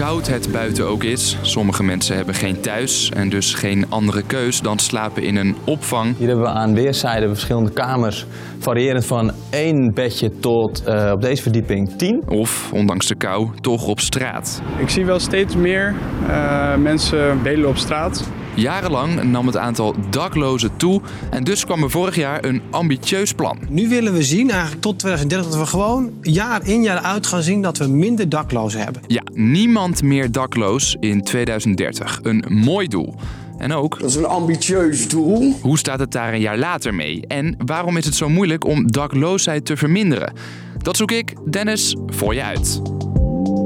koud het buiten ook is, sommige mensen hebben geen thuis en dus geen andere keus dan slapen in een opvang. Hier hebben we aan weerszijden verschillende kamers, variërend van één bedje tot uh, op deze verdieping tien. Of, ondanks de kou, toch op straat. Ik zie wel steeds meer uh, mensen bedelen op straat. Jarenlang nam het aantal daklozen toe en dus kwam er vorig jaar een ambitieus plan. Nu willen we zien, eigenlijk tot 2030, dat we gewoon jaar in jaar uit gaan zien dat we minder daklozen hebben. Ja, niemand meer dakloos in 2030. Een mooi doel. En ook... Dat is een ambitieus doel. Hoe staat het daar een jaar later mee? En waarom is het zo moeilijk om dakloosheid te verminderen? Dat zoek ik, Dennis, voor je uit.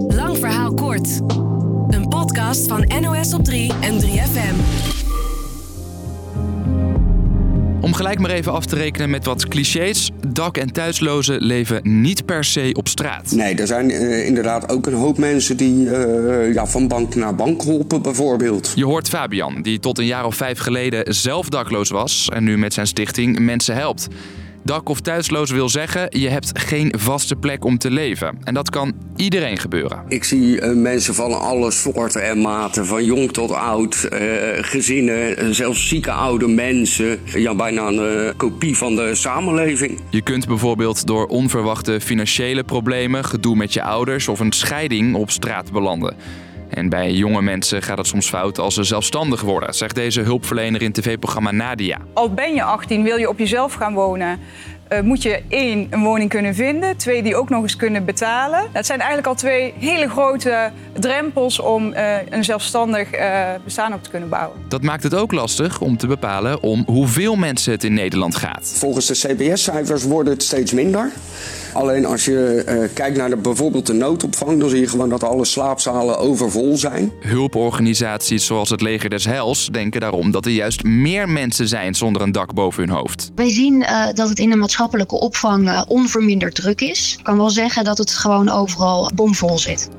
Lang verhaal kort. Een podcast van NOS op 3 en 3FM. Om gelijk maar even af te rekenen met wat clichés. Dak- en thuislozen leven niet per se op straat. Nee, er zijn uh, inderdaad ook een hoop mensen die uh, ja, van bank naar bank holpen bijvoorbeeld. Je hoort Fabian, die tot een jaar of vijf geleden zelf dakloos was... en nu met zijn stichting mensen helpt. Dak- of thuisloos wil zeggen, je hebt geen vaste plek om te leven. En dat kan iedereen gebeuren. Ik zie uh, mensen van alle soorten en maten, van jong tot oud, uh, gezinnen, zelfs zieke oude mensen. Ja, bijna een uh, kopie van de samenleving. Je kunt bijvoorbeeld door onverwachte financiële problemen, gedoe met je ouders of een scheiding op straat belanden. En bij jonge mensen gaat het soms fout als ze zelfstandig worden, zegt deze hulpverlener in tv-programma Nadia. Al ben je 18, wil je op jezelf gaan wonen. Uh, moet je één, een woning kunnen vinden. Twee, die ook nog eens kunnen betalen. Dat zijn eigenlijk al twee hele grote drempels om uh, een zelfstandig uh, bestaan op te kunnen bouwen. Dat maakt het ook lastig om te bepalen om hoeveel mensen het in Nederland gaat. Volgens de CBS-cijfers wordt het steeds minder. Alleen als je uh, kijkt naar de, bijvoorbeeld de noodopvang, dan zie je gewoon dat alle slaapzalen overvol zijn. Hulporganisaties zoals het Leger des Heils denken daarom dat er juist meer mensen zijn zonder een dak boven hun hoofd. Wij zien uh, dat het in de maatschappelijke opvang uh, onverminderd druk is. Ik kan wel zeggen dat het gewoon overal bomvol zit.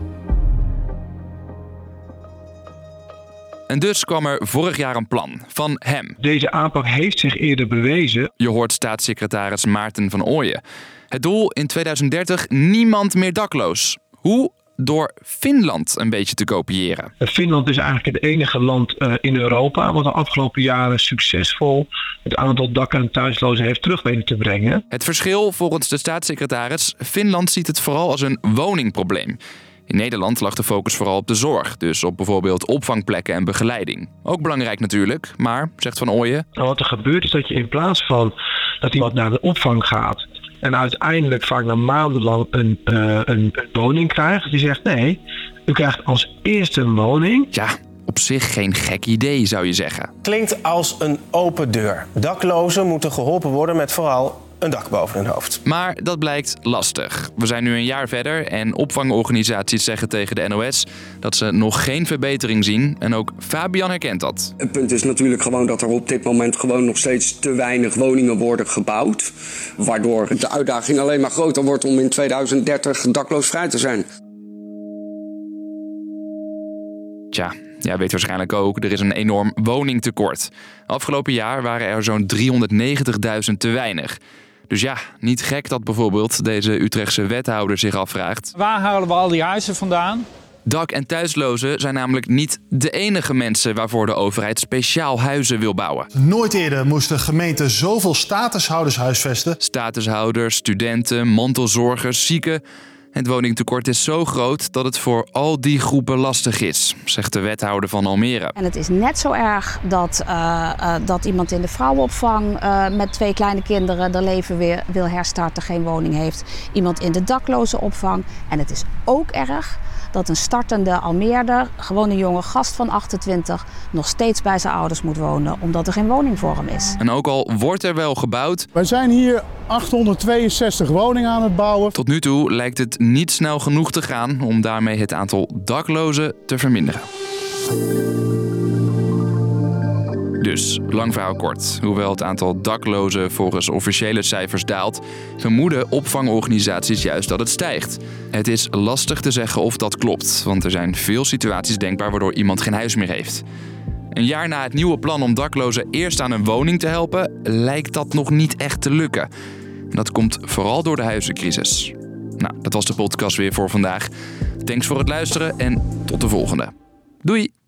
En dus kwam er vorig jaar een plan van hem. Deze aanpak heeft zich eerder bewezen. Je hoort staatssecretaris Maarten van Ooyen. Het doel in 2030 niemand meer dakloos. Hoe? Door Finland een beetje te kopiëren. Finland is eigenlijk het enige land uh, in Europa wat de afgelopen jaren succesvol het aantal dak- en thuislozen heeft terug weten te brengen. Het verschil volgens de staatssecretaris, Finland ziet het vooral als een woningprobleem. In Nederland lag de focus vooral op de zorg, dus op bijvoorbeeld opvangplekken en begeleiding. Ook belangrijk natuurlijk, maar, zegt Van Ooyen... Nou, wat er gebeurt is dat je in plaats van dat iemand naar de opvang gaat... en uiteindelijk vaak na maandenlang een, uh, een, een woning krijgt... die zegt nee, u krijgt als eerste een woning... Ja, op zich geen gek idee, zou je zeggen. Klinkt als een open deur. Daklozen moeten geholpen worden met vooral een dak boven hun hoofd. Maar dat blijkt lastig. We zijn nu een jaar verder en opvangorganisaties zeggen tegen de NOS dat ze nog geen verbetering zien. En ook Fabian herkent dat. Het punt is natuurlijk gewoon dat er op dit moment gewoon nog steeds te weinig woningen worden gebouwd. Waardoor de uitdaging alleen maar groter wordt om in 2030 dakloos vrij te zijn. Tja, ja, weet waarschijnlijk ook, er is een enorm woningtekort. Afgelopen jaar waren er zo'n 390.000 te weinig. Dus ja, niet gek dat bijvoorbeeld deze Utrechtse wethouder zich afvraagt... Waar halen we al die huizen vandaan? Dak- en thuislozen zijn namelijk niet de enige mensen waarvoor de overheid speciaal huizen wil bouwen. Nooit eerder moesten gemeenten zoveel statushouders huisvesten. Statushouders, studenten, mantelzorgers, zieken... Het woningtekort is zo groot dat het voor al die groepen lastig is, zegt de wethouder van Almere. En het is net zo erg dat, uh, uh, dat iemand in de vrouwenopvang uh, met twee kleine kinderen de leven weer wil herstarten, geen woning heeft. Iemand in de dakloze opvang. En het is ook erg dat een startende Almeerder, gewoon een jonge gast van 28, nog steeds bij zijn ouders moet wonen omdat er geen woning voor hem is. En ook al wordt er wel gebouwd. Wij zijn hier 862 woningen aan het bouwen. Tot nu toe lijkt het niet snel genoeg te gaan om daarmee het aantal daklozen te verminderen. Dus, lang verhaal kort. Hoewel het aantal daklozen volgens officiële cijfers daalt, vermoeden opvangorganisaties juist dat het stijgt. Het is lastig te zeggen of dat klopt, want er zijn veel situaties denkbaar waardoor iemand geen huis meer heeft. Een jaar na het nieuwe plan om daklozen eerst aan een woning te helpen, lijkt dat nog niet echt te lukken. Dat komt vooral door de huizencrisis. Nou, dat was de podcast weer voor vandaag. Thanks voor het luisteren en tot de volgende. Doei!